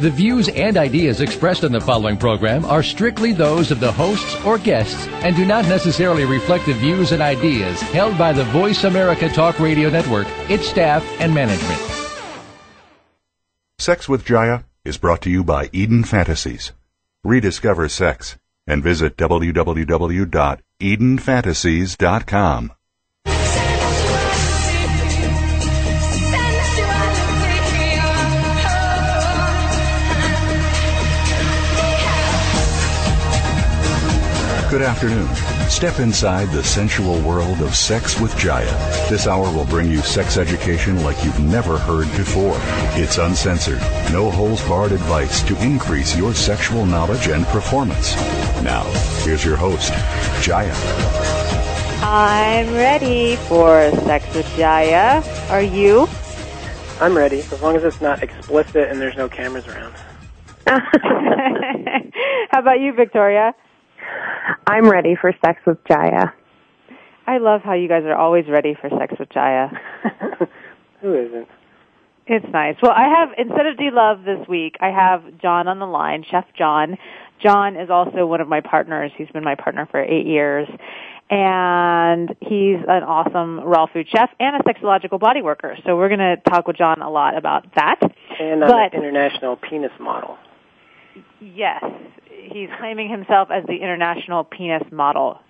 The views and ideas expressed in the following program are strictly those of the hosts or guests and do not necessarily reflect the views and ideas held by the Voice America Talk Radio Network, its staff, and management. Sex with Jaiya is brought to you by Eden Fantasies. Rediscover sex and visit www.edenfantasies.com. Good afternoon. Step inside the sensual world of sex with Jaiya. This hour will bring you sex education like you've never heard before. It's uncensored, no holes barred advice to increase your sexual knowledge and performance. Now, here's your host, Jaiya. I'm ready for Sex with Jaiya. Are you? I'm ready, as long as it's not explicit and there's no cameras around. How about you, Victoria? I'm ready for sex with Jaiya. I love how you guys are always ready for Sex with Jaiya. Who isn't? It's nice. Well, I have, instead of D Love this week, I have John on the line, Chef John. John is also one of my partners. He's been my partner for eight years. And he's an awesome raw food chef and a sexological body worker. So we're going to talk with John a lot about that. And I'm But- an international penis model. Yes, he's claiming himself as the international penis model.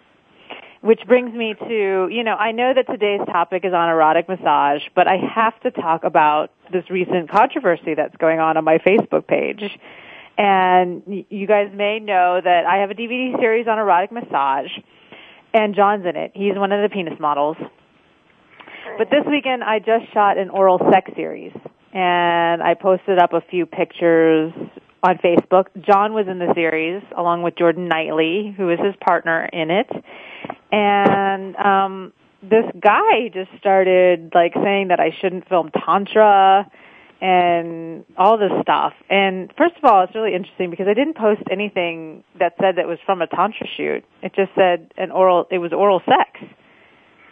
Which brings me to, you know, I know that today's topic is on erotic massage, but I have to talk about this recent controversy that's going on on my Facebook page. And you guys may know that I have a DVD series on erotic massage, and John's in it. He's one of the penis models. But this weekend I just shot an oral sex series and I posted up a few pictures on Facebook. John was in the series along with Jordan Knightley, who is his partner in it. And um this guy just started like saying that I shouldn't film tantra and all this stuff. And first of all, it's really interesting because I didn't post anything that said that it was from a tantra shoot. It just said an oral it was oral sex.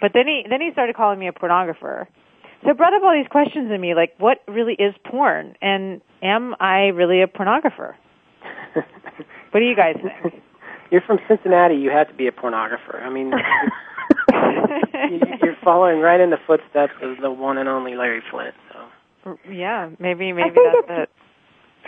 But then he then he started calling me a pornographer. So it brought up all these questions in me, like what really is porn, and am I really a pornographer? What do you guys think? You're from Cincinnati. You had to be a pornographer. I mean, you- you're following right in the footsteps of the one and only Larry Flynt. So yeah, maybe maybe that's it.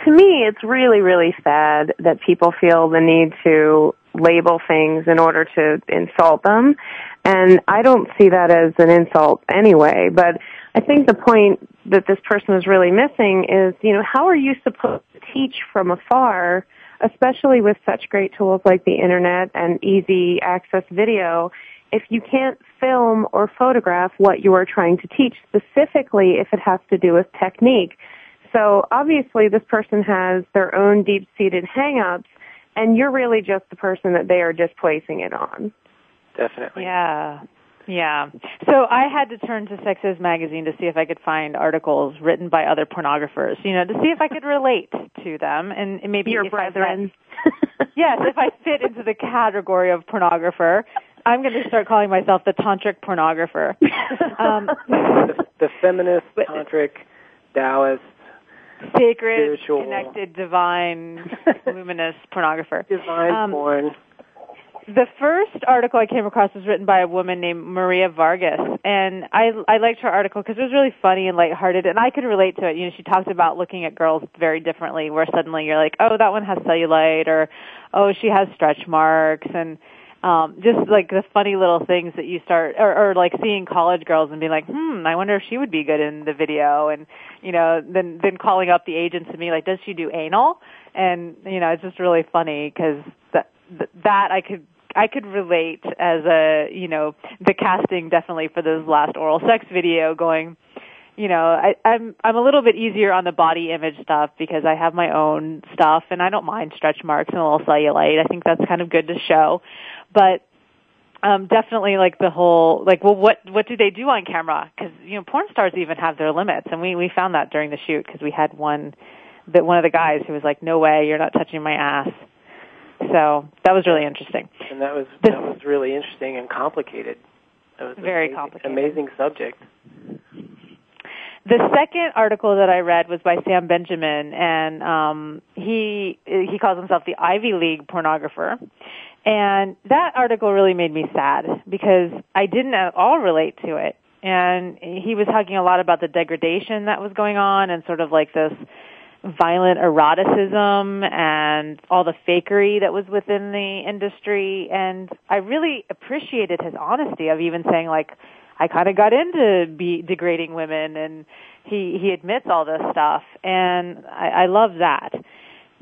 To me, it's really, really sad that people feel the need to label things in order to insult them. And I don't see that as an insult anyway, but I think the point that this person is really missing is, you know, how are you supposed to teach from afar, especially with such great tools like the internet and easy access video, if you can't film or photograph what you are trying to teach, specifically if it has to do with technique. So obviously this person has their own deep-seated hang-ups and you're really just the person that they are displacing it on. definitely. Yeah. Yeah. So I had to turn to Sexis magazine to see if I could find articles written by other pornographers, you know, to see if I could relate to them and and maybe Your if I brethren. fit- yes, if I fit into the category of pornographer. I'm going to start calling myself the tantric pornographer. Um, The, the feminist, tantric, Taoist, sacred, Spiritual. connected, divine, luminous pornographer. divine Um, porn. The first article I came across was written by a woman named Maria Vargas, and I I liked her article because it was really funny and lighthearted, and I could relate to it. You know, she talked about looking at girls very differently, where suddenly you're like, oh, that one has cellulite, or oh, she has stretch marks, and um just like the funny little things that you start or, or like seeing college girls and being like hmm i wonder if she would be good in the video and you know then then calling up the agents and me like does she do anal and you know it's just really funny because that that i could I could relate as a, you know, the casting definitely for this last oral sex video going, you know, I, I'm I'm a little bit easier on the body image stuff because I have my own stuff and I don't mind stretch marks and a little cellulite. I think that's kind of good to show. But um, definitely like the whole like well what what do they do on camera because you know porn stars even have their limits and we we found that during the shoot because we had one that one of the guys who was like no way you're not touching my ass so that was really interesting and that was that was really interesting and complicated very amazing, complicated amazing subject the second article that I read was by Sam Benjamin, and um, he he calls himself the Ivy League pornographer. And that article really made me sad because I didn't at all relate to it. And he was talking a lot about the degradation that was going on and sort of like this violent eroticism and all the fakery that was within the industry. And I really appreciated his honesty of even saying like, I kind of got into be degrading women and he he admits all this stuff and I, I love that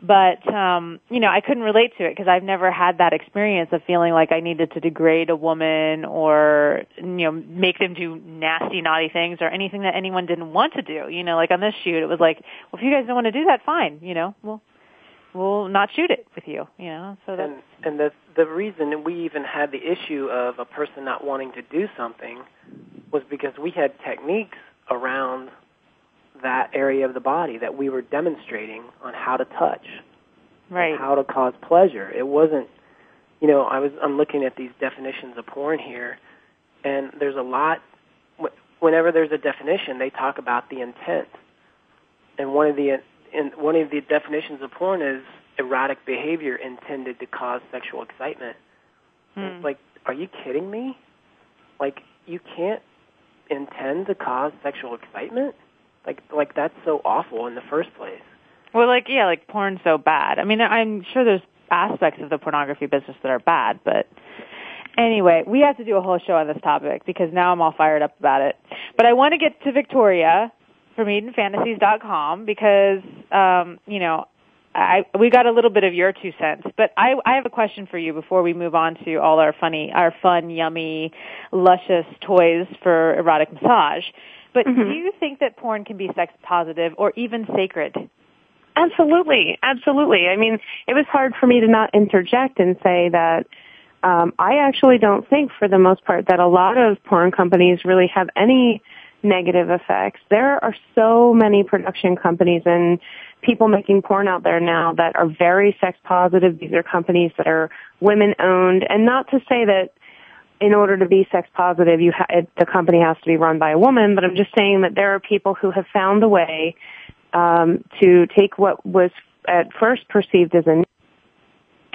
but um you know I couldn't relate to it because I've never had that experience of feeling like I needed to degrade a woman or you know make them do nasty naughty things or anything that anyone didn't want to do. You know like on this shoot it was like well if you guys don't want to do that fine you know we'll we'll not shoot it with you you know so that's and and the the reason we even had the issue of a person not wanting to do something was because we had techniques around that area of the body that we were demonstrating on how to touch, right? How to cause pleasure. It wasn't, you know, I was I'm looking at these definitions of porn here, and there's a lot. Whenever there's a definition, they talk about the intent, and one of the in one of the definitions of porn is erotic behavior intended to cause sexual excitement. Hmm. Like, are you kidding me? Like, you can't intend to cause sexual excitement? Like like that's so awful in the first place. Well, like yeah, like porn's so bad. I mean, I'm sure there's aspects of the pornography business that are bad, but anyway, we have to do a whole show on this topic because now I'm all fired up about it. But I want to get to Victoria from EdenFantasies.com because um, you know I we got a little bit of your two cents, but I I have a question for you before we move on to all our funny, our fun, yummy, luscious toys for erotic massage. But mm-hmm. do you think that porn can be sex positive or even sacred? Absolutely, absolutely. I mean, it was hard for me to not interject and say that um, I actually don't think, for the most part, that a lot of porn companies really have any negative effects. There are so many production companies and people making porn out there now that are very sex positive. These are companies that are women owned, and not to say that in order to be sex positive, you ha- it, the company has to be run by a woman. But I'm just saying that there are people who have found a way um, to take what was at first perceived as a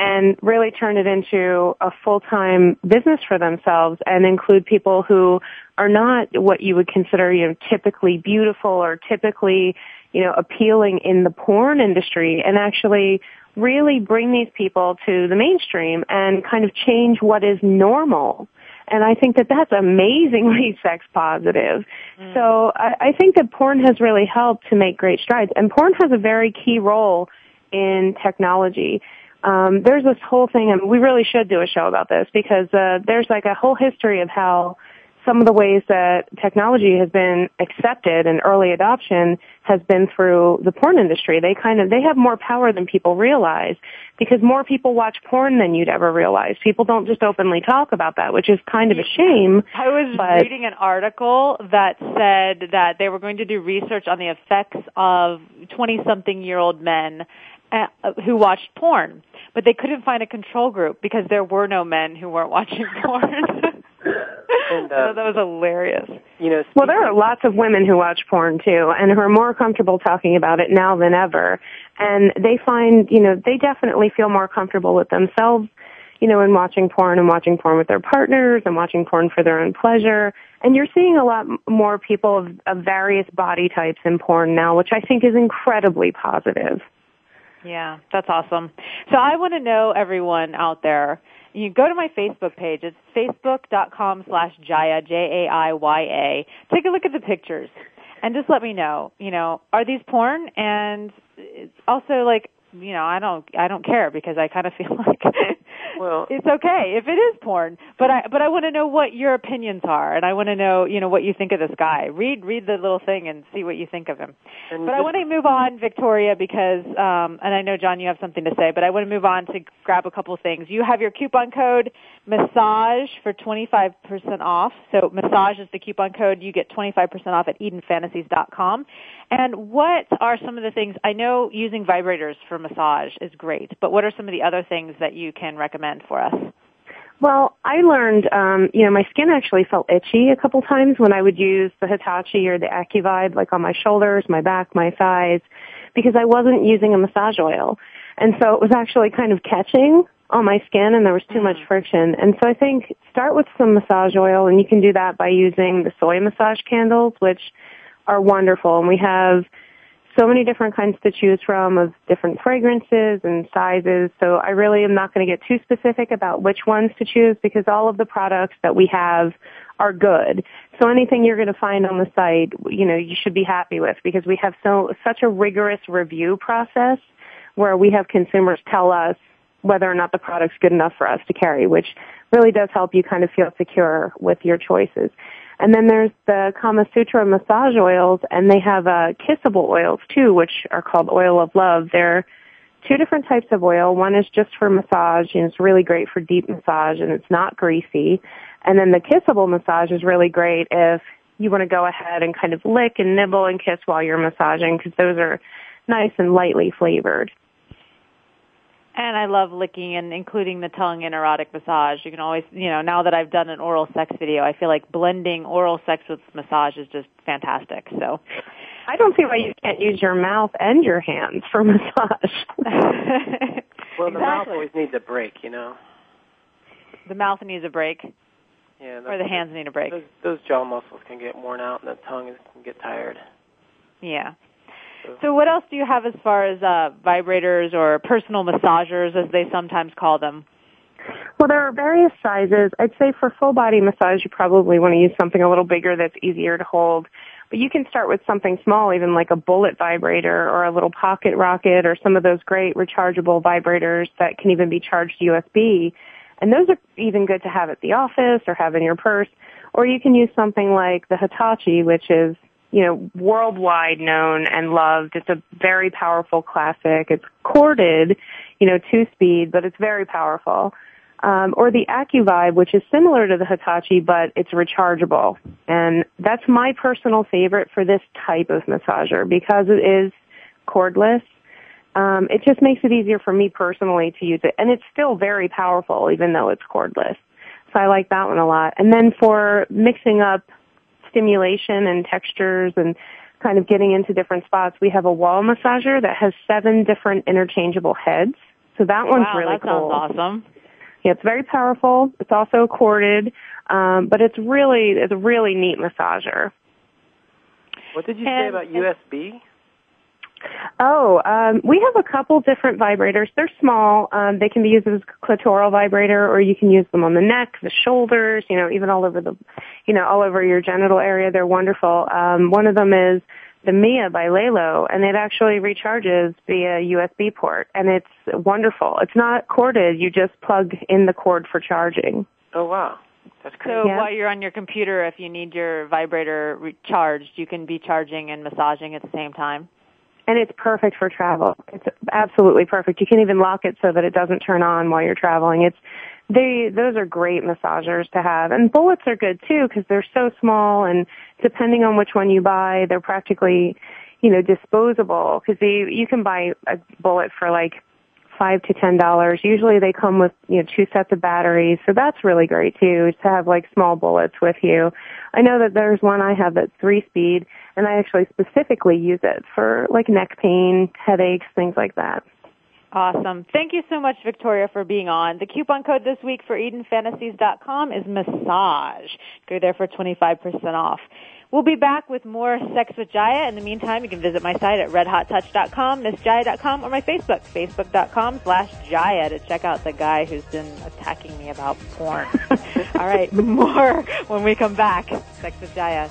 and really turn it into a full-time business for themselves and include people who are not what you would consider, you know, typically beautiful or typically, you know, appealing in the porn industry and actually really bring these people to the mainstream and kind of change what is normal and I think that that's amazingly sex positive. Mm. So I, I think that porn has really helped to make great strides. And porn has a very key role in technology. Um, there's this whole thing, and we really should do a show about this because uh, there's like a whole history of how some of the ways that technology has been accepted and early adoption has been through the porn industry. They kind of, they have more power than people realize because more people watch porn than you'd ever realize. People don't just openly talk about that, which is kind of a shame. I was but, reading an article that said that they were going to do research on the effects of 20 something year old men uh, who watched porn, but they couldn't find a control group because there were no men who weren't watching porn. and, uh, so that was hilarious. You know, well, there are lots of women who watch porn too, and who are more comfortable talking about it now than ever. And they find, you know, they definitely feel more comfortable with themselves, you know, in watching porn and watching porn with their partners and watching porn for their own pleasure. And you're seeing a lot more people of, of various body types in porn now, which I think is incredibly positive. Yeah, that's awesome. So I want to know everyone out there you go to my Facebook page. It's facebook.com slash Jaiya, J-A-I-Y-A. Take a look at the pictures and just let me know, you know, are these porn? And also like, you know, I don't, I don't care because I kind of feel like well, it's okay if it is porn. But I, but I want to know what your opinions are, and I want to know, you know, what you think of this guy. Read, read the little thing and see what you think of him. And but I want to move on, Victoria, because, um, and I know John, you have something to say, but I want to move on to grab a couple of things. You have your coupon code massage for 25% off. So massage is the coupon code. You get 25% off at EdenFantasies.com. And what are some of the things, I know using vibrators for massage is great, but what are some of the other things that you can recommend for us? Well, I learned, um, you know, my skin actually felt itchy a couple times when I would use the Hitachi or the AccuVibe, like on my shoulders, my back, my thighs, because I wasn't using a massage oil. And so it was actually kind of catching on my skin and there was too much mm. friction. And so I think start with some massage oil and you can do that by using the soy massage candles, which are wonderful. And we have so many different kinds to choose from of different fragrances and sizes. So I really am not going to get too specific about which ones to choose because all of the products that we have are good. So anything you're going to find on the site, you know, you should be happy with because we have so such a rigorous review process where we have consumers tell us whether or not the product's good enough for us to carry, which really does help you kind of feel secure with your choices. And then there's the Kama Sutra massage oils, and they have uh, kissable oils too, which are called oil of love. They're two different types of oil. One is just for massage, and it's really great for deep massage, and it's not greasy. And then the kissable massage is really great if you want to go ahead and kind of lick and nibble and kiss while you're massaging, because those are nice and lightly flavored. And I love licking and including the tongue in erotic massage. You can always, you know, now that I've done an oral sex video, I feel like blending oral sex with massage is just fantastic. So I don't see why you can't use your mouth and your hands for massage. well, the mouth always needs a break, you know. The mouth needs a break. Yeah, or the hands need a break. Those, those jaw muscles can get worn out, and the tongue can get tired. Yeah. So what else do you have as far as uh, vibrators or personal massagers, as they sometimes call them? Well, there are various sizes. I'd say for full body massage, you probably want to use something a little bigger that's easier to hold. But you can start with something small, even like a bullet vibrator or a little pocket rocket or some of those great rechargeable vibrators that can even be charged USB. And those are even good to have at the office or have in your purse. Or you can use something like the Hitachi, which is you know, worldwide known and loved. It's a very powerful classic. It's corded, you know, two speed, but it's very powerful. Um, or the AccuVibe, which is similar to the Hitachi, but it's rechargeable. And that's my personal favorite for this type of massager because it is cordless. Um, it just makes it easier for me personally to use it. And it's still very powerful even though it's cordless. So I like that one a lot. And then for mixing up stimulation and textures and kind of getting into different spots. We have a wall massager that has seven different interchangeable heads. So that one's wow, really that cool. sounds awesome. Yeah, it's very powerful. It's also corded, um, but it's really it's a really neat massager. What did you and, say about USB? Oh, um, we have a couple different vibrators. They're small. Um, they can be used as a clitoral vibrator, or you can use them on the neck, the shoulders, you know, even all over the, you know, all over your genital area. They're wonderful. Um, one of them is the Mia by Lelo, and it actually recharges via USB port, and it's wonderful. It's not corded. You just plug in the cord for charging. Oh wow. That's great. So yeah. while you're on your computer, if you need your vibrator recharged, you can be charging and massaging at the same time and it's perfect for travel. It's absolutely perfect. You can even lock it so that it doesn't turn on while you're traveling. It's they those are great massagers to have, and bullets are good too because they're so small, and depending on which one you buy, they're practically you know disposable because you you can buy a bullet for like five to ten dollars. Usually they come with you know two sets of batteries, so that's really great too to have like small bullets with you. I know that there's one I have that's three speed, and I actually specifically use it for like neck pain, headaches, things like that. Awesome. Thank you so much, Victoria, for being on. The coupon code this week for EdenFantasies.com is massage. Go there for 25% off. We'll be back with more Sex with Jaiya. In the meantime, you can visit my site at redhottouch.com, missjaiya.com, or my Facebook, facebook.com slash Jaiya to check out the guy who's been attacking me about porn. All right, more when we come back. Sex with Jaiya.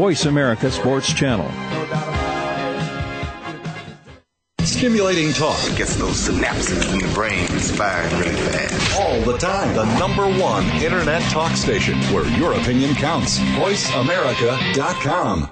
Voice America Sports Channel. Stimulating talk. Gets those synapses in the brain firing really fast. All the time. The number one internet talk station where your opinion counts. VoiceAmerica.com.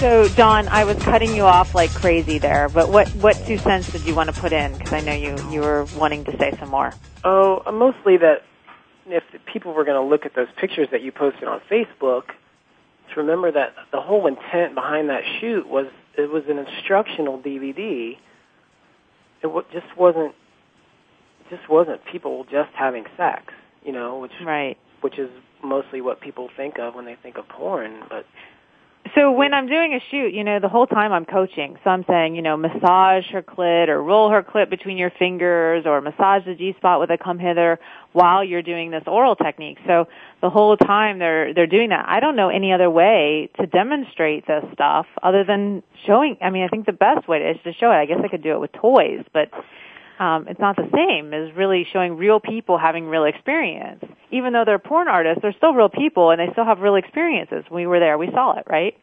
So, Don, I was cutting you off like crazy there, but what what two cents did you want to put in? Because I know you you were wanting to say some more. Oh, mostly that if people were going to look at those pictures that you posted on Facebook, to remember that the whole intent behind that shoot was it was an instructional DVD. It w- just wasn't just wasn't people just having sex, you know, which Right. which is mostly what people think of when they think of porn. But So when I'm doing a shoot, you know, the whole time I'm coaching. So I'm saying, you know, massage her clit or roll her clit between your fingers or massage the G spot with a come hither while you're doing this oral technique. So the whole time they're they're doing that. I don't know any other way to demonstrate this stuff other than showing. I mean, I think the best way is to show it. I guess I could do it with toys, but um, it's not the same as really showing real people having real experience. Even though they're porn artists, they're still real people and they still have real experiences. We were there, we saw it, right?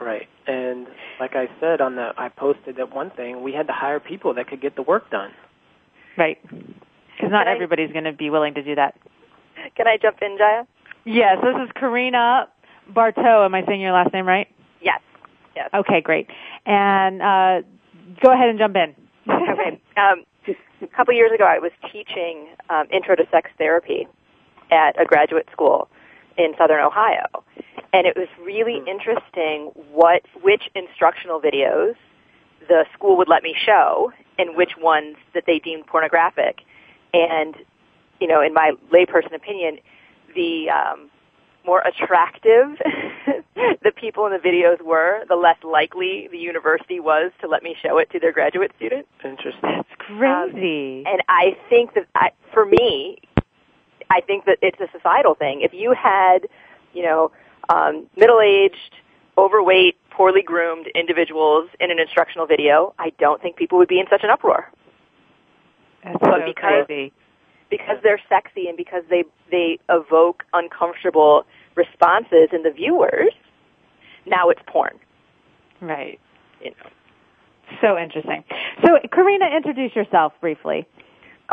right, and like I said on the I posted that one thing, we had to hire people that could get the work done. Right. Because not I- everybody's going to be willing to do that. Can I jump in, Jaiya? Yes, this is Karina Bartow. Am I saying your last name right? Yes. Yes. Okay, great. And uh, go ahead and jump in. okay. Um, a couple years ago, I was teaching um, intro to sex therapy at a graduate school in Southern Ohio, and it was really interesting what which instructional videos the school would let me show and which ones that they deemed pornographic. And you know, in my layperson opinion, the um, more attractive the people in the videos were, the less likely the university was to let me show it to their graduate students. Interesting. That's crazy. And I think that I, for me, I think that it's a societal thing. If you had, you know, um, middle-aged overweight, poorly groomed individuals in an instructional video, I don't think people would be in such an uproar. That's but so because crazy. Because they're sexy and because they they evoke uncomfortable responses in the viewers, now it's porn. Right. You know. So interesting. So, Karina, introduce yourself briefly.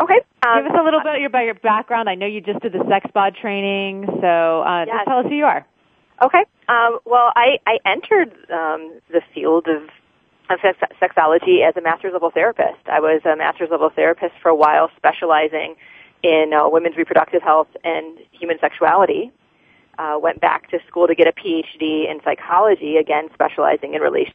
Okay. Um, Give us a little bit about your background. I know you just did the sex bod training, so uh, Yes. just tell us who you are. Okay. Um, well, I, I entered um, the field of, of sex, sexology as a master's level therapist. I was a master's level therapist for a while, specializing in uh, women's reproductive health and human sexuality. Uh, went back to school to get a PhD in psychology, again specializing in relation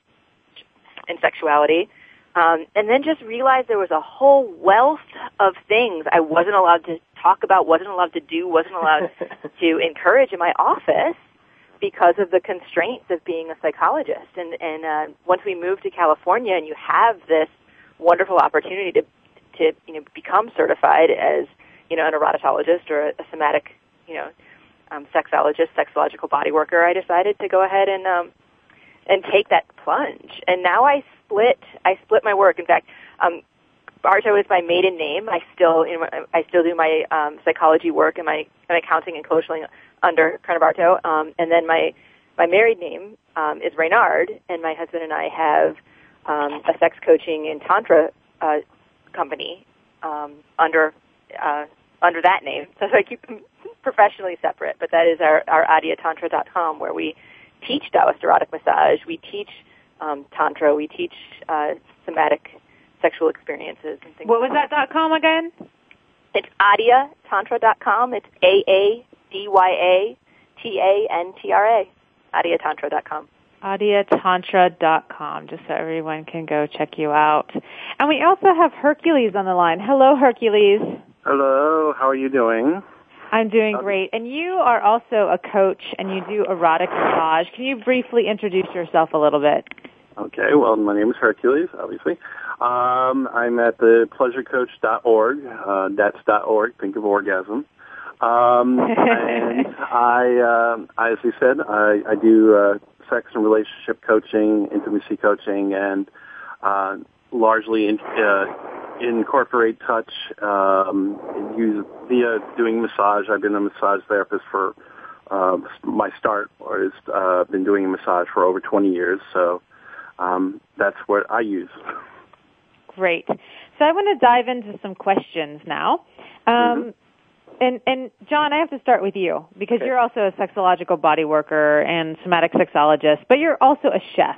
in sexuality. Um, and then just realized there was a whole wealth of things I wasn't allowed to talk about, wasn't allowed to do, wasn't allowed to encourage in my office because of the constraints of being a psychologist. And, and uh, once we moved to California, and you have this wonderful opportunity to to you know become certified as you know an erotologist or a, a somatic you know um, sexologist, sexological body worker, I decided to go ahead and um, and take that plunge. And now I split I split my work. In fact, um, Barto is my maiden name. I still you know, I still do my um, psychology work and my, my accounting and coaching under Karna Barto. Um, and then my my married name um, is Reynard, and my husband and I have um, a sex coaching and tantra uh, company um, under uh, under that name. So I keep them professionally separate. But that is our our adiatantra.com where we teach Taoist erotic massage. We teach um, tantra. We teach uh, somatic sexual experiences and things. What was that dot com again? It's adiatantra.com. It's A A D Y A T A N T R A. Adiatantra.com. AdiaTantra.com, just so everyone can go check you out. And we also have Hercules on the line. Hello, Hercules. Hello, how are you doing? I'm doing great. And you are also a coach and you do erotic massage. Can you briefly introduce yourself a little bit? Okay, well, my name is Hercules, obviously. Um, I'm at the pleasurecoach.org. Uh, that's .org. Think of orgasm. Um, and I, I, as we said, I, I do uh, sex and relationship coaching, intimacy coaching, and uh, largely in, uh, incorporate touch um, and use via doing massage. I've been a massage therapist for uh, my start, or is uh, been doing massage for over 20 years. So um, that's what I use. Great. So I want to dive into some questions now. Um, And and John, I have to start with you because you're also a sexological body worker and somatic sexologist, but you're also a chef.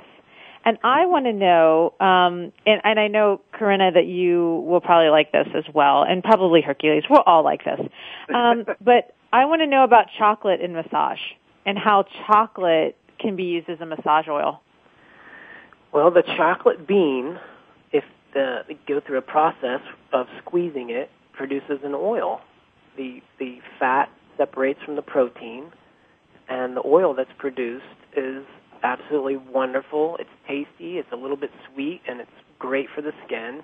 And I want to know, um, and, and I know, Corinna, that you will probably like this as well, and probably Hercules. We'll all like this. Um, but I want to know about chocolate in massage and how chocolate can be used as a massage oil. Well, the chocolate bean, if the, go through a process of squeezing it, produces an oil. The the fat separates from the protein, and the oil that's produced is absolutely wonderful. It's tasty. It's a little bit sweet, and it's great for the skin.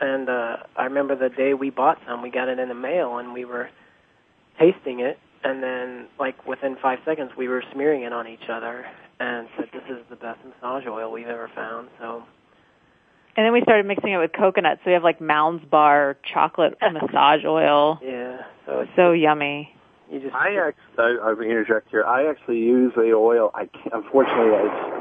And uh, I remember the day we bought some, we got it in the mail, and we were tasting it, and then like within five seconds, we were smearing it on each other, and said, "This is the best massage oil we've ever found." So And then we started mixing it with coconut, so we have like Mounds Bar chocolate massage oil. yeah, so it's So yummy. You just I actually, I, I'll interject here. I actually use a oil. I can't, unfortunately,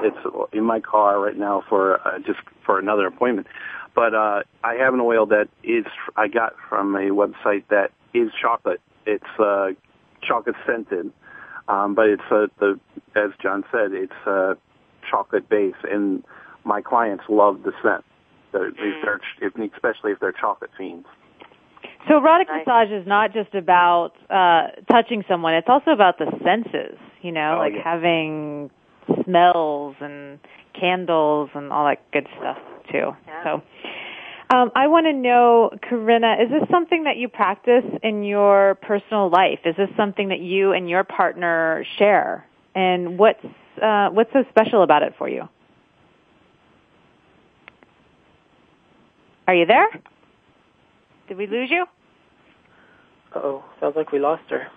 it's, it's in my car right now for uh, just for another appointment. But uh, I have an oil that is I got from a website that is chocolate. It's uh, chocolate scented, um, but it's uh, the as John said, it's uh, chocolate base, and my clients love the scent. They're, if they're, especially if they're chocolate fiends. So erotic Nice. massage is not just about uh touching someone, it's also about the senses, you know, Oh, like yeah. having smells and candles and all that good stuff too. Yeah. So um, I want to know, Corinna, is this something that you practice in your personal life? Is this something that you and your partner share? And what's uh, what's so special about it for you? Are you there? Did we lose you? oh, sounds like we lost her.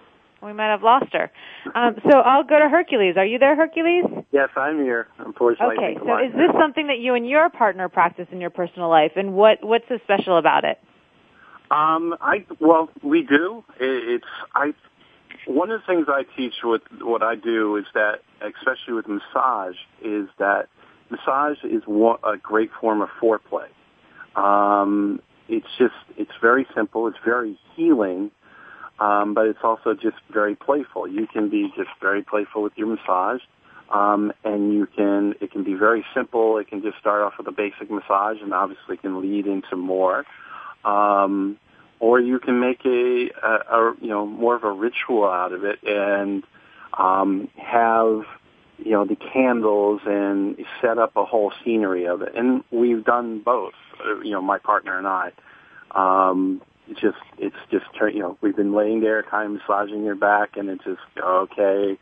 We might have lost her. Um, so I'll go to Hercules. Are you there, Hercules? Yes, I'm here. Unfortunately. Okay, so is this something that you and your partner practice in your personal life, and what what's so special about it? Um, I well, we do. It, it's I. One of the things I teach with what I do is that, especially with massage, is that massage is one, a great form of foreplay. Um, it's just it's very simple. It's very healing, um, but it's also just very playful. You can be just very playful with your massage, um, and you can it can be very simple. It can just start off with a basic massage, and obviously can lead into more. Um, or you can make a, a, a you know more of a ritual out of it and um, have you know the candles and set up a whole scenery of it. And we've done both. You know, my partner and I. Um, it's just it's just you know we've been laying there, kind of massaging your back, and it's just okay.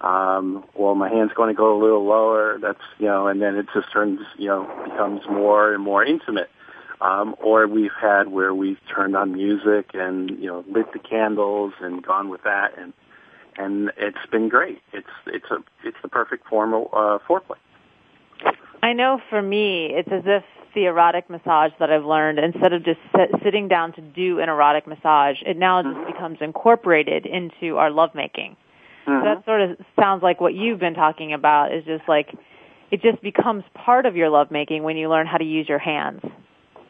Um, well, my hand's going to go a little lower. That's you know, and then it just turns you know becomes more and more intimate. Um, or we've had where we've turned on music and you know lit the candles and gone with that, and and it's been great. It's it's a it's the perfect form of uh, foreplay. I know for me, it's as if the erotic massage that I've learned, instead of just sit, sitting down to do an erotic massage, it now just becomes incorporated into our lovemaking. So that sort of sounds like what you've been talking about is just like it just becomes part of your lovemaking when you learn how to use your hands.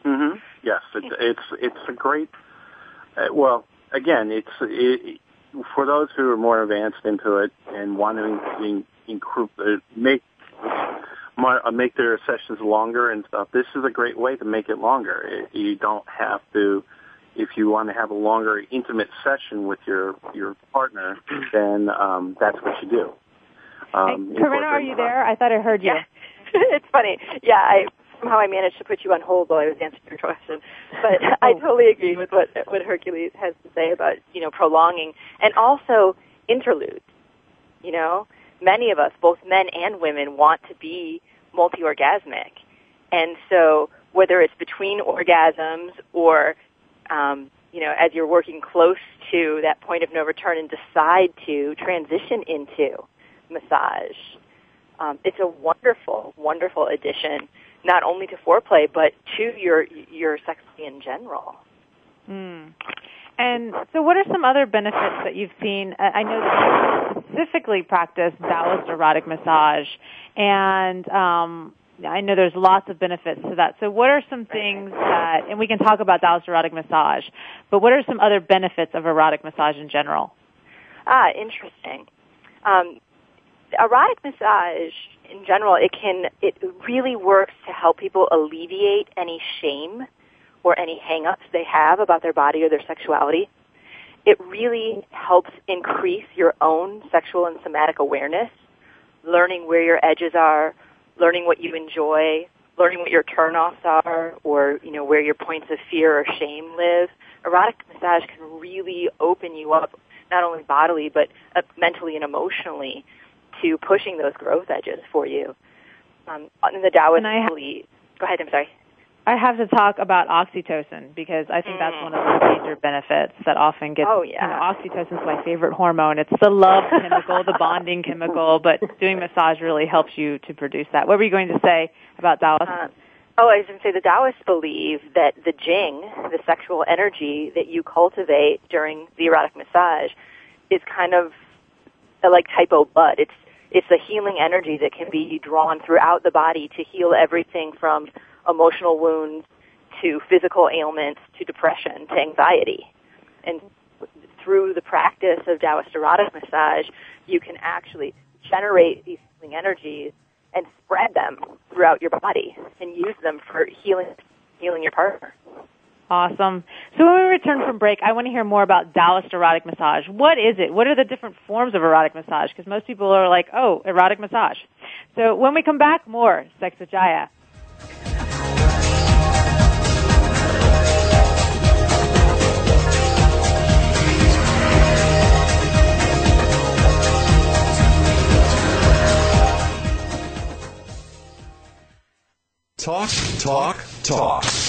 hmm Yes, it's it's it's a great. Uh, well, again, it's it, for those who are more advanced into it and want to in, in, uh, make uh, make their sessions longer and stuff. This is a great way to make it longer. You don't have to. If you want to have a longer, intimate session with your your partner, then um, that's what you do. Um, hey, Corinna, are you there? I thought I heard you. Yeah. it's funny. Yeah, I somehow I managed to put you on hold while I was answering your question. But I totally agree with what what Hercules has to say about you know prolonging and also interludes. You know, many of us, both men and women, want to be multi-orgasmic, and so whether it's between orgasms or um, you know as you're working close to that point of no return and decide to transition into massage. Um, it's a wonderful, wonderful addition, not only to foreplay but to your your sex in general. Mm. And so, what are some other benefits that you've seen? I know that you specifically practice Taoist erotic massage, and um, I know there's lots of benefits to that. So, what are some things that, and we can talk about Taoist erotic massage, but what are some other benefits of erotic massage in general? Ah, interesting. Um, erotic massage in general, it can it really works to help people alleviate any shame or any hang-ups they have about their body or their sexuality. It really helps increase your own sexual and somatic awareness, learning where your edges are, learning what you enjoy, learning what your turnoffs are, or you know where your points of fear or shame live. Erotic massage can really open you up, not only bodily but uh, mentally and emotionally, to pushing those growth edges for you. Um, in the Taoist I belief, go ahead. I'm sorry. I have to talk about oxytocin because I think that's one of the major benefits that often gets. Oh, yeah. You know, oxytocin is my favorite hormone. It's the love chemical, the bonding chemical, but doing massage really helps you to produce that. What were you going to say about Taoist? Uh, oh, I was going to say the Taoists believe that the jing, the sexual energy that you cultivate during the erotic massage, is kind of like typo blood. It's it's a healing energy that can be drawn throughout the body to heal everything from emotional wounds to physical ailments to depression to anxiety. And through the practice of Taoist erotic massage, you can actually generate these healing energies and spread them throughout your body and use them for healing healing your partner. Awesome. So when we return from break, I want to hear more about Taoist erotic massage. What is it? What are the different forms of erotic massage? Because most people are like, oh, erotic massage. So when we come back, more Sex with Jaiya. Talk, talk, talk.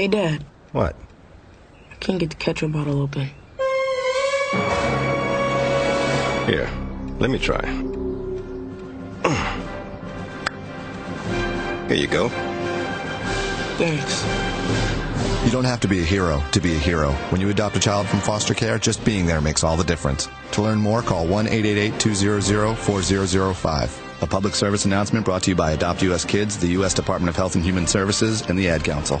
Hey, Dad. What? I can't get the ketchup bottle open. Here, let me try. Here you go. Thanks. You don't have to be a hero to be a hero. When you adopt a child from foster care, just being there makes all the difference. To learn more, call 1 888 200 4005. A public service announcement brought to you by Adopt US Kids, the U.S. Department of Health and Human Services, and the Ad Council.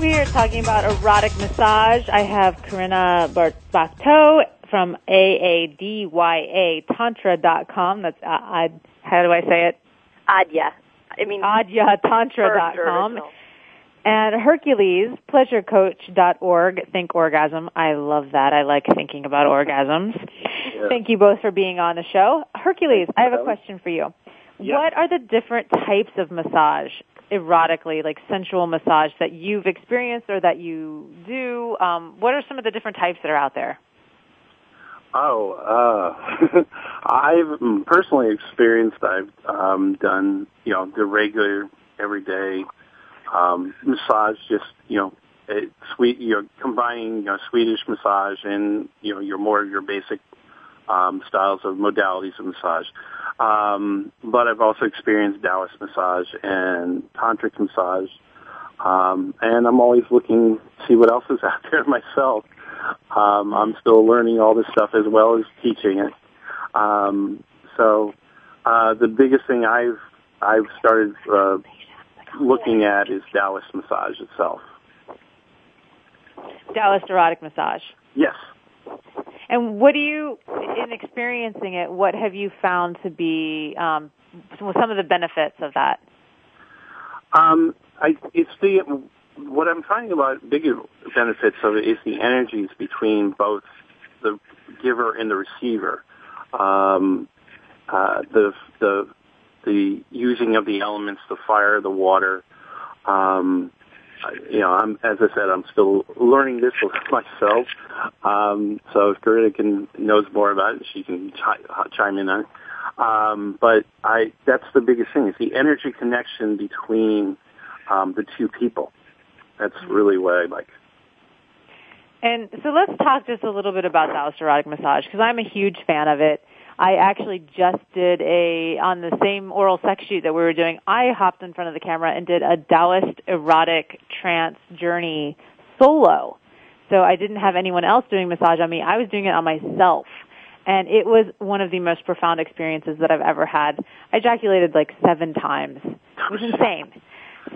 We are talking about erotic massage. I have Corinna Bartocco from AADYA Tantra.com. That's, uh, I, how do I say it? Adya. I mean, Adya Tantra.com. And Hercules, pleasurecoach.org, think orgasm. I love that. I like thinking about orgasms. Yeah. Thank you both for being on the show. Hercules, I have a question for you. Yeah. What are the different types of massage, erotically, like sensual massage, that you've experienced or that you do? Um, what are some of the different types that are out there? Oh, uh, I've mm, personally experienced. I've um, done, you know, the regular, everyday um, massage. Just you know, it, sweet. You know, combining you know, Swedish massage and you know your more of your basic um, styles of modalities of massage. Um, but I've also experienced Taoist massage and tantric massage. Um, and I'm always looking to see what else is out there myself. Um, I'm still learning all this stuff as well as teaching it. Um, so uh, the biggest thing I've I've started uh, looking at is Taoist massage itself. Taoist erotic massage. Yes. And what do you, in experiencing it, what have you found to be um, some of the benefits of that? Um, I, it's the what I'm finding about bigger benefits of it is the energies between both the giver and the receiver. Um, uh, the the the using of the elements, the fire, the water. Um, you know, I'm as I said, I'm still learning this myself. Um, so if Corinna can knows more about it, she can chi- chime in on it. Um, but I that's the biggest thing is the energy connection between um, the two people. That's really what I like. And so let's talk just a little bit about Taoist erotic massage because I'm a huge fan of it. I actually just did a on the same oral sex shoot that we were doing. I hopped in front of the camera and did a Taoist erotic trance journey solo. So I didn't have anyone else doing massage on me. I was doing it on myself. And it was one of the most profound experiences that I've ever had. I ejaculated like seven times. It was insane.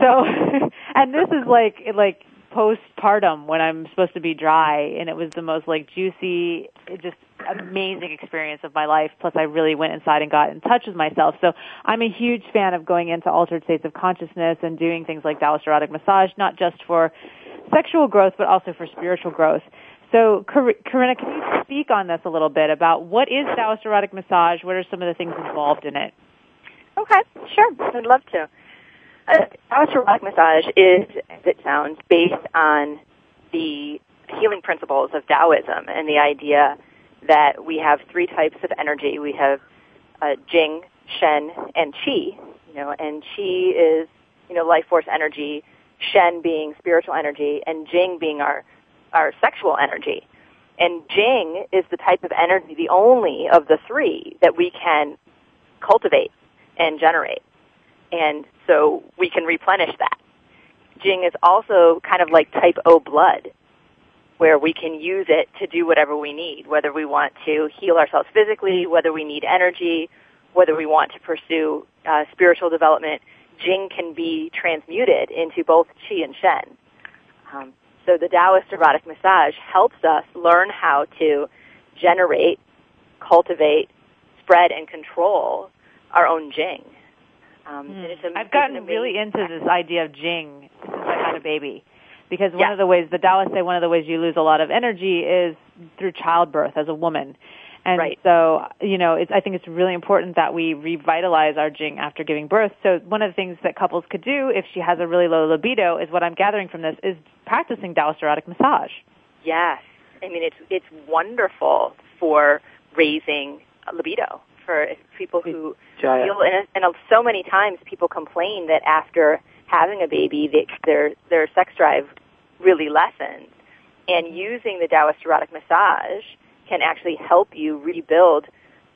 So, and this is like, like postpartum when I'm supposed to be dry and it was the most like juicy, it just amazing experience of my life. Plus I really went inside and got in touch with myself. So I'm a huge fan of going into altered states of consciousness and doing things like Taoist erotic massage, not just for sexual growth, but also for spiritual growth. So, Corinna, can you speak on this a little bit about what is Taoist erotic massage? What are some of the things involved in it? Okay, sure. I'd love to. Uh, Taoist erotic massage is, as it sounds, based on the healing principles of Taoism and the idea that we have three types of energy. We have uh, Jing, Shen, and Qi. You know, and Qi is you know life force energy, Shen being spiritual energy, and Jing being our our sexual energy. And Jing is the type of energy, the only of the three that we can cultivate and generate. And so we can replenish that. Jing is also kind of like type O blood, where we can use it to do whatever we need, whether we want to heal ourselves physically, whether we need energy, whether we want to pursue uh, spiritual development. Jing can be transmuted into both Qi and Shen. Um, so the Taoist erotic massage helps us learn how to generate, cultivate, spread, and control our own Jing. Um, mm. I've gotten really into this idea of Jing since I had a baby. Because one yeah. of the ways, the Taoists say one of the ways you lose a lot of energy is through childbirth as a woman. And right. so, you know, it's, I think it's really important that we revitalize our jing after giving birth. So one of the things that couples could do if she has a really low libido is what I'm gathering from this is practicing Taoist erotic massage. Yes. I mean, it's, it's wonderful for raising libido for people who Jaiya. feel, and, and so many times people complain that after having a baby, they, their, their sex drive really lessens. And using the Taoist erotic massage, can actually help you rebuild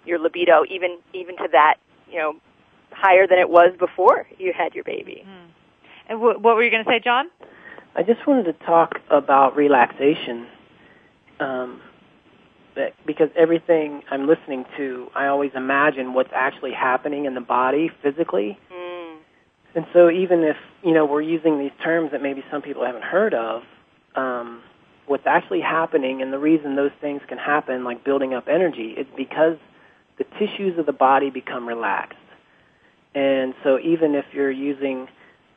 your libido even even to that you know higher than it was before you had your baby. Mm. And w- what were you going to say, John? I just wanted to talk about relaxation. Um, that because everything I'm listening to, I always imagine what's actually happening in the body physically. Mm. And so even if, you know, we're using these terms that maybe some people haven't heard of, um, what's actually happening and the reason those things can happen, like building up energy, is because the tissues of the body become relaxed. And so even if you're using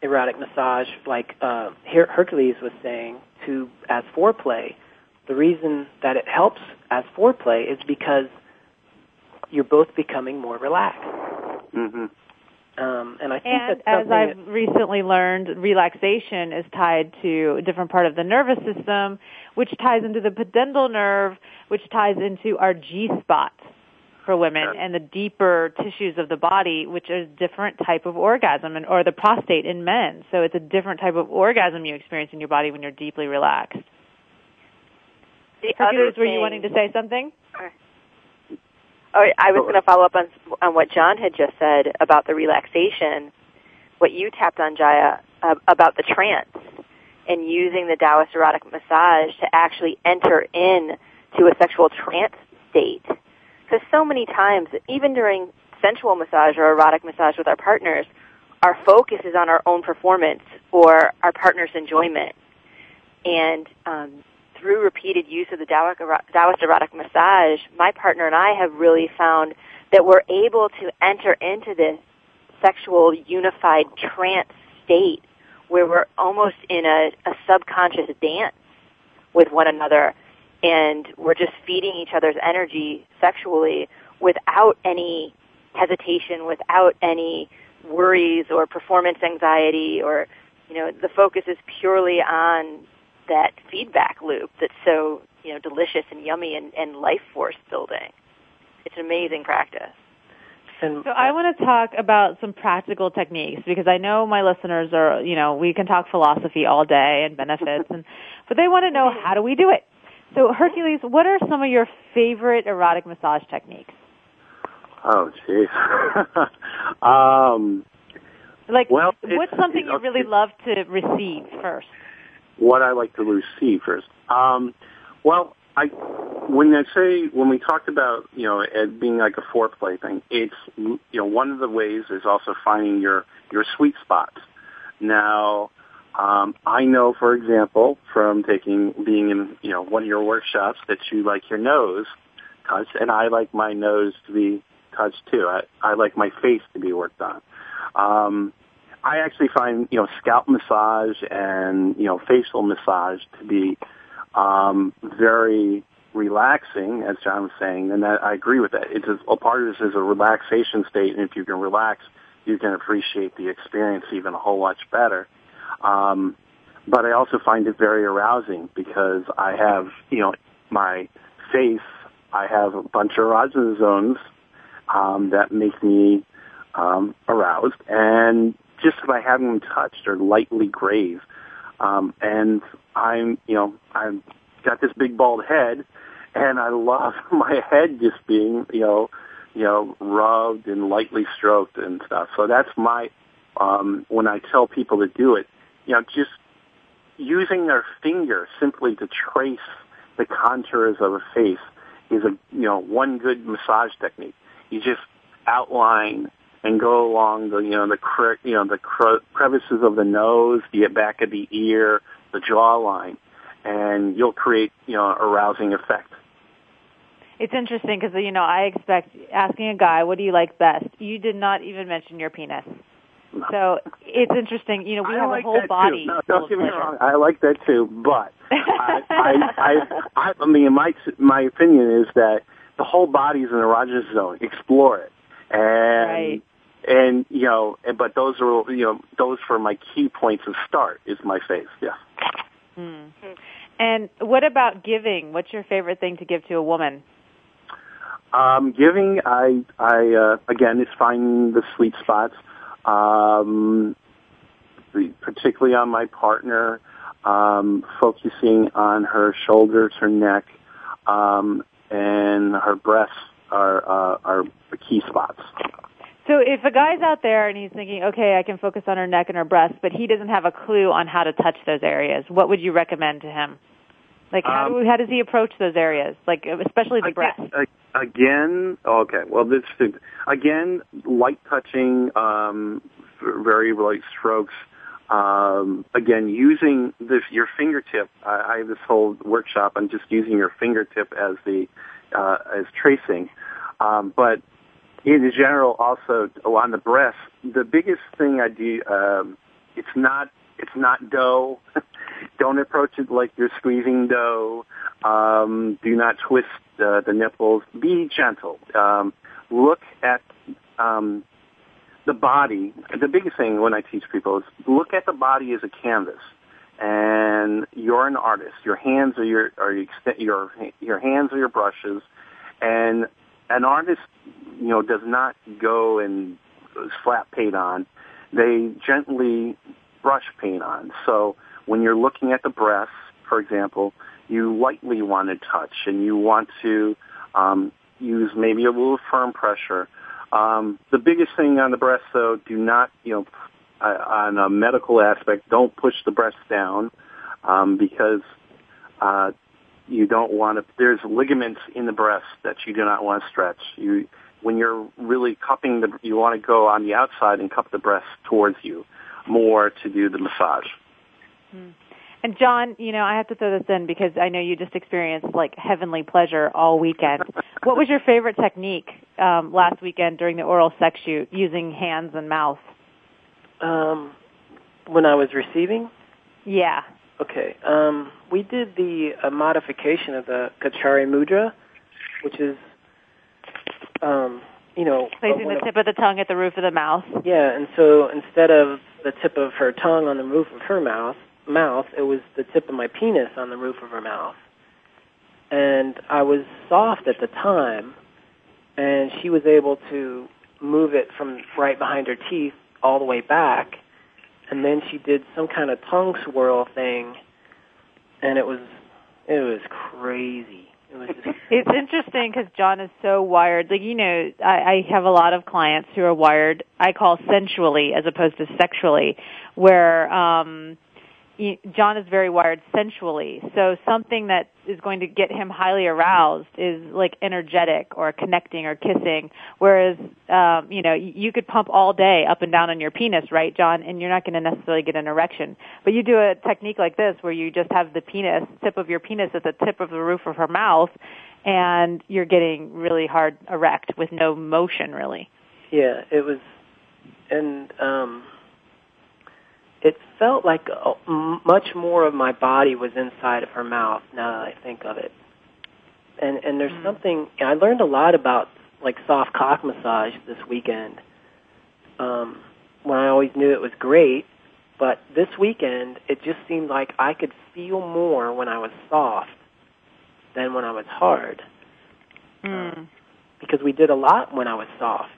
erotic massage, like uh, Her- Hercules was saying, to as foreplay, the reason that it helps as foreplay is because you're both becoming more relaxed. Mm-hmm. Um, and I think and that's as I've that, recently learned, relaxation is tied to a different part of the nervous system, which ties into the pudendal nerve, which ties into our G spot for women and the deeper tissues of the body, which is a different type of orgasm, and, or the prostate in men. So it's a different type of orgasm you experience in your body when you're deeply relaxed. The Hercules, were you wanting to say something? Oh, I was going to follow up on on what John had just said about the relaxation. What you tapped on, Jaiya, uh, about the trance and using the Taoist erotic massage to actually enter in to a sexual trance state. Because so many times, even during sensual massage or erotic massage with our partners, our focus is on our own performance or our partner's enjoyment. And um, through repeated use of the Taoist erotic massage, my partner and I have really found that we're able to enter into this sexual unified trance state where we're almost in a, a subconscious dance with one another and we're just feeding each other's energy sexually without any hesitation, without any worries or performance anxiety or, you know, the focus is purely on that feedback loop that's so you know delicious and yummy and, and life force building. It's an amazing practice. And, so I want to talk about some practical techniques because I know my listeners are, you know, we can talk philosophy all day and benefits, and but they want to know how do we do it. So Hercules, what are some of your favorite erotic massage techniques? Oh, jeez. um, like, well, what's something you really love to receive first? What I like to receive first. Um, well, I when I say when we talked about you know it being like a foreplay thing, it's you know one of the ways is also finding your your sweet spots. Now, um, I know, for example, from taking being in you know one of your workshops that you like your nose touched, and I like my nose to be touched too. I, I like my face to be worked on. Um, I actually find you know scalp massage and you know facial massage to be um, very relaxing, as John was saying, and that, I agree with that. It's a, a part of this is a relaxation state, and if you can relax, you can appreciate the experience even a whole lot better. Um, but I also find it very arousing because I have, you know, my face, I have a bunch of erogenous zones um, that make me um, aroused, and just by having them touched or lightly grazed, um, and I'm, you know, I've got this big bald head, and I love my head just being, you know, you know, rubbed and lightly stroked and stuff. So that's my, um, when I tell people to do it, you know, just using their finger simply to trace the contours of a face is a, you know, one good massage technique. You just outline and go along the, you know, the, cre- you know, the cre- crevices of the nose, the back of the ear, the jawline, and you'll create, you know, a arousing effect. It's interesting because you know I expect asking a guy, "What do you like best?" You did not even mention your penis. So it's interesting. You know, we I have like a whole body. No, don't get me wrong. I like that too, but I, I, I, I, I mean, my my opinion is that the whole body is an erogenous zone. Explore it, and Right. And you know, and- but those are you know those for my key points of start is my face. Yeah. Hmm. And what about giving? What's your favorite thing to give to a woman? Um, giving, I, I, uh, again, is finding the sweet spots, um, particularly on my partner, um, focusing on her shoulders, her neck, um, and her breasts are, uh, are the key spots. So if a guy's out there and he's thinking, okay, I can focus on her neck and her breasts, but he doesn't have a clue on how to touch those areas, what would you recommend to him? Like how Um, do how does he approach those areas? Like especially the breasts. A- Again, okay. Well, this again, light touching, um, very light strokes. Um, again, using this your fingertip. I, I have this whole workshop on just using your fingertip as the uh, as tracing. Um, but in general, also on the breast, the biggest thing I do. Um, it's not it's not dough. Don't approach it like you're squeezing dough. Um, do not twist uh, the nipples. Be gentle. Um, look at um, the body. The biggest thing when I teach people is look at the body as a canvas, and you're an artist. Your hands are your are your your your hands are your brushes, and an artist, you know, does not go and slap paint on. They gently brush paint on. So when you're looking at the breasts, for example, you lightly want to touch and you want to um, use maybe a little firm pressure. Um, the biggest thing on the breast, though, do not, you know, uh, on a medical aspect, don't push the breast down um, because uh, you don't want to. There's ligaments in the breast that you do not want to stretch. You, when you're really cupping the, you want to go on the outside and cup the breast towards you more to do the massage. And John, you know, I have to throw this in because I know you just experienced like heavenly pleasure all weekend. what was your favorite technique um, last weekend during the oral sex shoot using hands and mouth? Um, when I was receiving, Yeah. Okay, um, we did the uh, modification of the Khechari Mudra, which is, um, you know, Placing the tip of the tongue at the roof of the mouth. Yeah, and so instead of the tip of her tongue on the roof of her mouth, mouth, it was the tip of my penis on the roof of her mouth. And I was soft at the time, and she was able to move it from right behind her teeth all the way back. And then she did some kind of tongue swirl thing, and it was it was crazy. It was just It's interesting because John is so wired. Like you know, I, I have a lot of clients who are wired. I call sensually as opposed to sexually, where um, John is very wired sensually, so something that is going to get him highly aroused is like energetic or connecting or kissing. Whereas, um, you know, you could pump all day up and down on your penis, right, John? And you're not going to necessarily get an erection. But you do a technique like this where you just have the penis, tip of your penis at the tip of the roof of her mouth, and you're getting really hard erect with no motion, really. Yeah, it was, and um, it felt like uh, m- much more of my body was inside of her mouth. Now that I think of it, and and there's Mm. something I learned a lot about like soft cock massage this weekend. Um, when I always knew it was great, but this weekend it just seemed like I could feel more when I was soft than when I was hard Mm. because we did a lot when I was soft.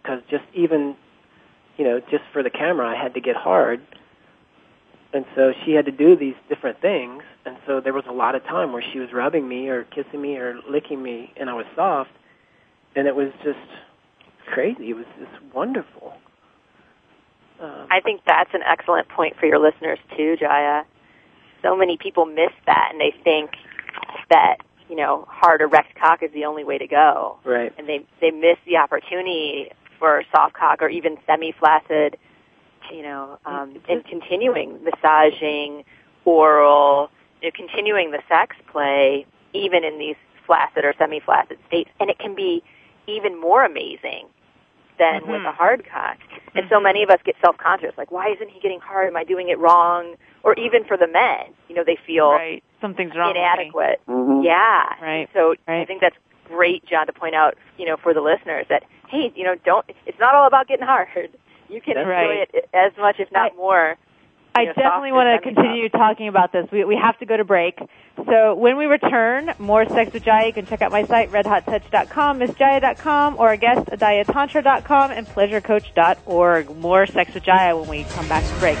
Because just even, you know, just for the camera, I had to get hard, and so she had to do these different things, and so there was a lot of time where she was rubbing me or kissing me or licking me, and I was soft, and it was just crazy. It was just wonderful. Um, I think that's an excellent point for your listeners too, Jaiya. So many people miss that and they think that, you know, hard erect cock is the only way to go. right. And they they miss the opportunity for soft cock or even semi flaccid, you know, um and continuing massaging, oral, you know, continuing the sex play even in these flaccid or semi flaccid states. And it can be even more amazing than with a hard cock. And so many of us get self-conscious, like, why isn't he getting hard? Am I doing it wrong? Or even for the men, you know, they feel Right. Something's wrong. with me. inadequate. Mhm. Yeah. Right. So I think that's great, John, to point out, you know, for the listeners that, hey, you know, don't, it's not all about getting hard. You can That's enjoy right. it as much, if not more. I know, definitely want to continue talking about this. We, we have to go to break. So when we return, more Sex with Jaiya. You can check out my site, redhottouch.com, missjaiya.com, or a guest, aadyatantra.com, and pleasurecoach.org. More Sex with Jaiya when we come back to break.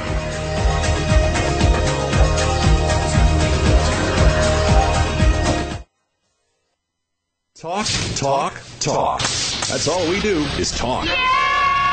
Talk, talk, talk. That's all we do is talk.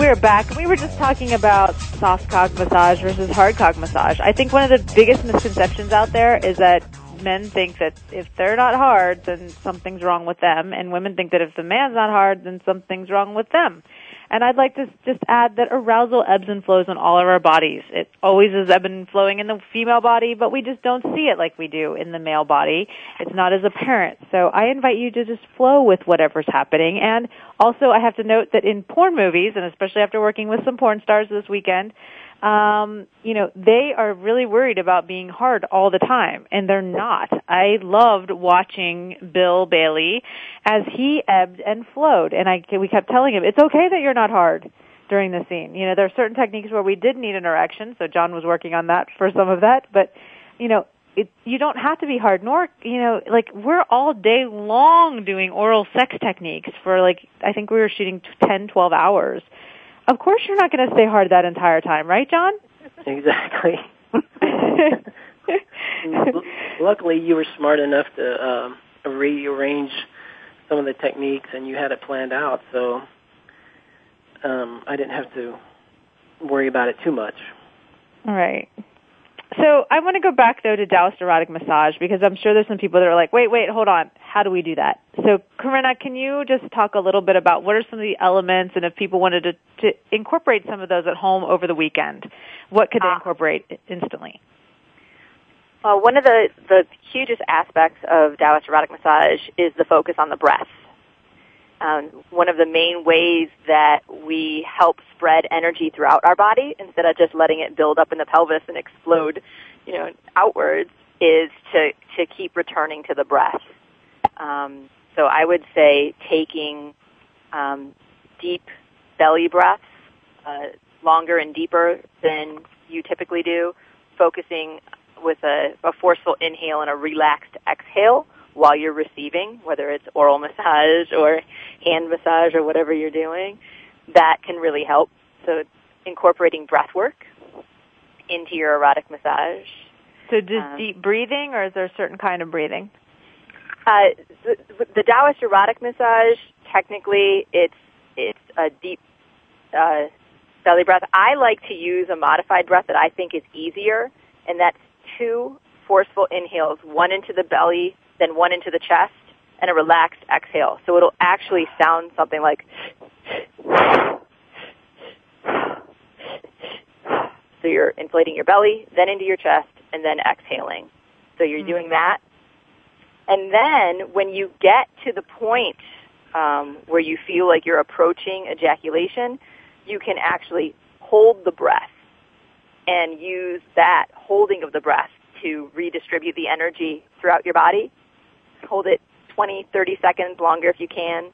We're back. We were just talking about soft cock massage versus hard cock massage. I think one of the biggest misconceptions out there is that men think that if they're not hard, then something's wrong with them, and women think that if the man's not hard, then something's wrong with them. And I'd like to just add that arousal ebbs and flows on all of our bodies. It always is ebbing and flowing in the female body, but we just don't see it like we do in the male body. It's not as apparent. So I invite you to just flow with whatever's happening. And also I have to note that in porn movies, and especially after working with some porn stars this weekend, um, you know, they are really worried about being hard all the time, and they're not. I loved watching Bill Bailey as he ebbed and flowed, and I we kept telling him it's okay that you're not hard during the scene. You know, there are certain techniques where we did need an erection, so John was working on that for some of that, but you know, it, you don't have to be hard nor you know like we're all day long doing oral sex techniques for like i think we were shooting ten twelve hours of course you're not going to stay hard that entire time, right, John? Exactly. Luckily, you were smart enough to um, rearrange some of the techniques, and you had it planned out, so um, I didn't have to worry about it too much. All right. So I want to go back though to Taoist erotic massage because I'm sure there's some people that are like, wait, wait, hold on. How do we do that? So Corinna, can you just talk a little bit about what are some of the elements and if people wanted to, to incorporate some of those at home over the weekend, what could they uh. incorporate instantly? Well, one of the, the hugest aspects of Taoist erotic massage is the focus on the breath. Um, one of the main ways that we help spread energy throughout our body instead of just letting it build up in the pelvis and explode, you know, outwards is to to keep returning to the breath. Um, so I would say taking um, deep belly breaths, uh, longer and deeper than you typically do, focusing with a, a forceful inhale and a relaxed exhale while you're receiving, whether it's oral massage or hand massage or whatever you're doing, that can really help. So incorporating breath work into your erotic massage. So just um, deep breathing or is there a certain kind of breathing? Uh, the, the Taoist erotic massage, technically, it's it's a deep uh, belly breath. I like to use a modified breath that I think is easier, and that's two forceful inhales, one into the belly, then one into the chest, and a relaxed exhale. So it'll actually sound something like. So you're inflating your belly, then into your chest, and then exhaling. So you're mm-hmm. doing that. And then when you get to the point um, where you feel like you're approaching ejaculation, you can actually hold the breath and use that holding of the breath to redistribute the energy throughout your body hold it 20, 30 seconds longer if you can,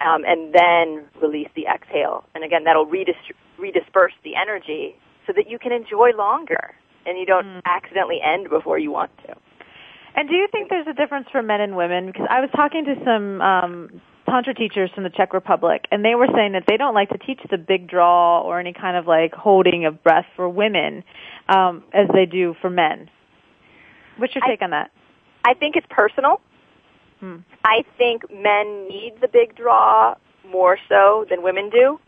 um, and then release the exhale. And again, that'll redis- redisperse the energy so that you can enjoy longer and you don't mm. accidentally end before you want to. And do you think there's a difference for men and women? Because I was talking to some um, tantra teachers from the Czech Republic, and they were saying that they don't like to teach the big draw or any kind of like holding of breath for women um, as they do for men. What's your take I, on that? I think it's personal. Hmm. I think men need the big draw more so than women do.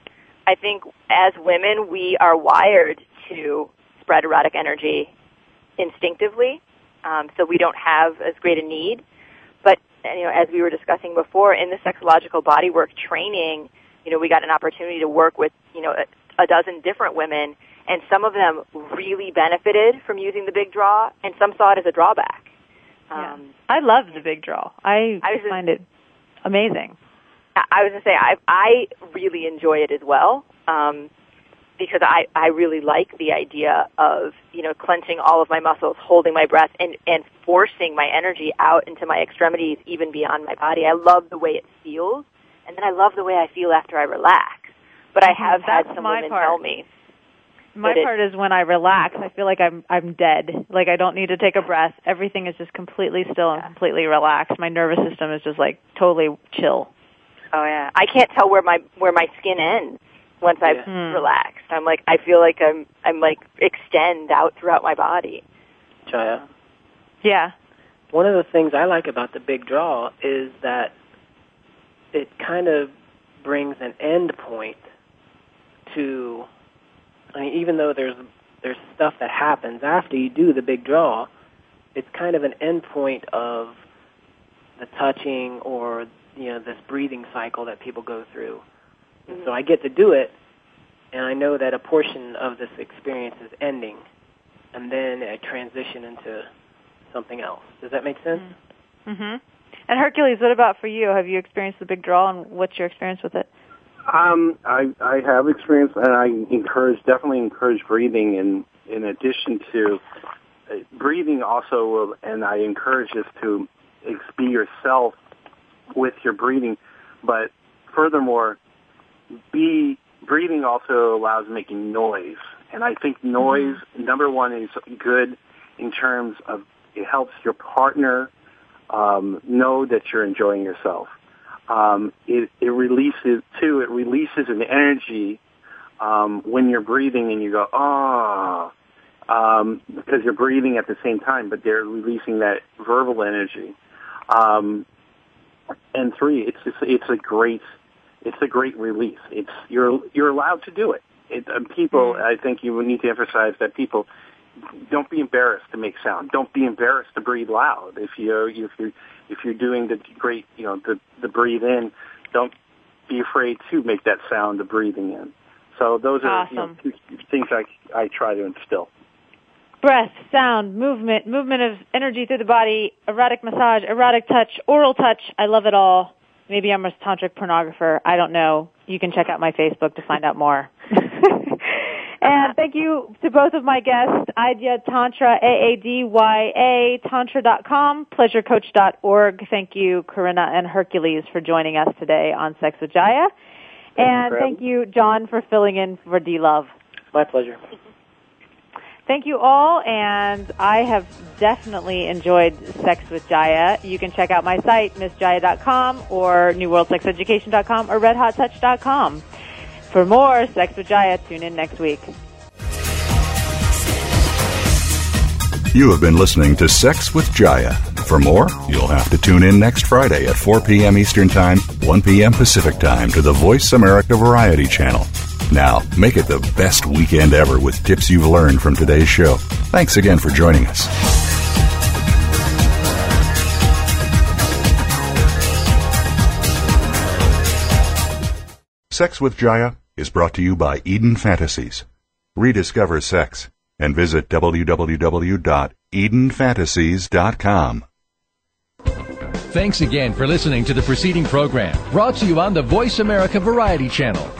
I think as women, we are wired to spread erotic energy instinctively, um, so we don't have as great a need. But you know, as we were discussing before, in the sexological bodywork training, you know, we got an opportunity to work with you know a, a dozen different women, and some of them really benefited from using the big draw, and some saw it as a drawback. Um, I love the big draw. I, I just, find it amazing. I was going to say I I really enjoy it as well um, because I I really like the idea of you know clenching all of my muscles, holding my breath, and and forcing my energy out into my extremities, even beyond my body. I love the way it feels, and then I love the way I feel after I relax. But I have That's had some women part. tell me my it- part is when I relax, I feel like I'm I'm dead. Like I don't need to take a breath. Everything is just completely still and completely relaxed. My nervous system is just like totally chill. Oh yeah, I can't tell where my where my skin ends once I've Hmm. relaxed. I'm like I feel like I'm I'm like extend out throughout my body. Jaiya. Yeah. One of the things I like about the big draw is that it kind of brings an end point to I mean even though there's there's stuff that happens after you do the big draw, it's kind of an end point of the touching or you know this breathing cycle that people go through. And so I get to do it and I know that a portion of this experience is ending and then I transition into something else. Does that make sense? Mm-hmm. And Hercules, what about for you? Have you experienced the big draw and what's your experience with it? Um, I I have experience, and I encourage definitely encourage breathing. In in addition to uh, breathing, also, will, and I encourage this to be yourself with your breathing. But furthermore, be breathing also allows making noise, and I think noise number one is good in terms of it helps your partner um, know that you're enjoying yourself um, it, it releases too. It releases an energy um, when you're breathing, and you go ah, um, because you're breathing at the same time, but they're releasing that verbal energy. Um, and three, it's just, it's a great it's a great release. It's you're you're allowed to do it. it and people, I think you would need to emphasize that people don't be embarrassed to make sound. Don't be embarrassed to breathe loud. If you if you if you're doing the great, you know, the the breathe in, don't be afraid to make that sound of breathing in. So those are you know, things I I try to instill. Breath, sound, movement, movement of energy through the body, erotic massage, erotic touch, oral touch. I love it all. Maybe I'm a tantric pornographer. I don't know. You can check out my Facebook to find out more. and thank you to both of my guests, Adya Tantra, A-A-D-Y-A, tantra.com, pleasurecoach.org. Thank you, Corinna and Hercules, for joining us today on Sex with Jaiya. And thank you, John, for filling in for D-Love. My pleasure. Thank you all, and I have definitely enjoyed Sex with Jaiya. You can check out my site, missjaiya.com, or newworldsexeducation.com, or redhottouch.com. For more Sex with Jaiya, tune in next week. You have been listening to Sex with Jaiya. For more, you'll have to tune in next Friday at 4 p.m. Eastern Time, 1 p.m. Pacific Time to the Voice America Variety Channel. Now, make it the best weekend ever with tips you've learned from today's show. Thanks again for joining us. Sex with Jaiya is brought to you by Eden Fantasies. Rediscover sex and visit www.edenfantasies.com. Thanks again for listening to the preceding program brought to you on the Voice America Variety Channel.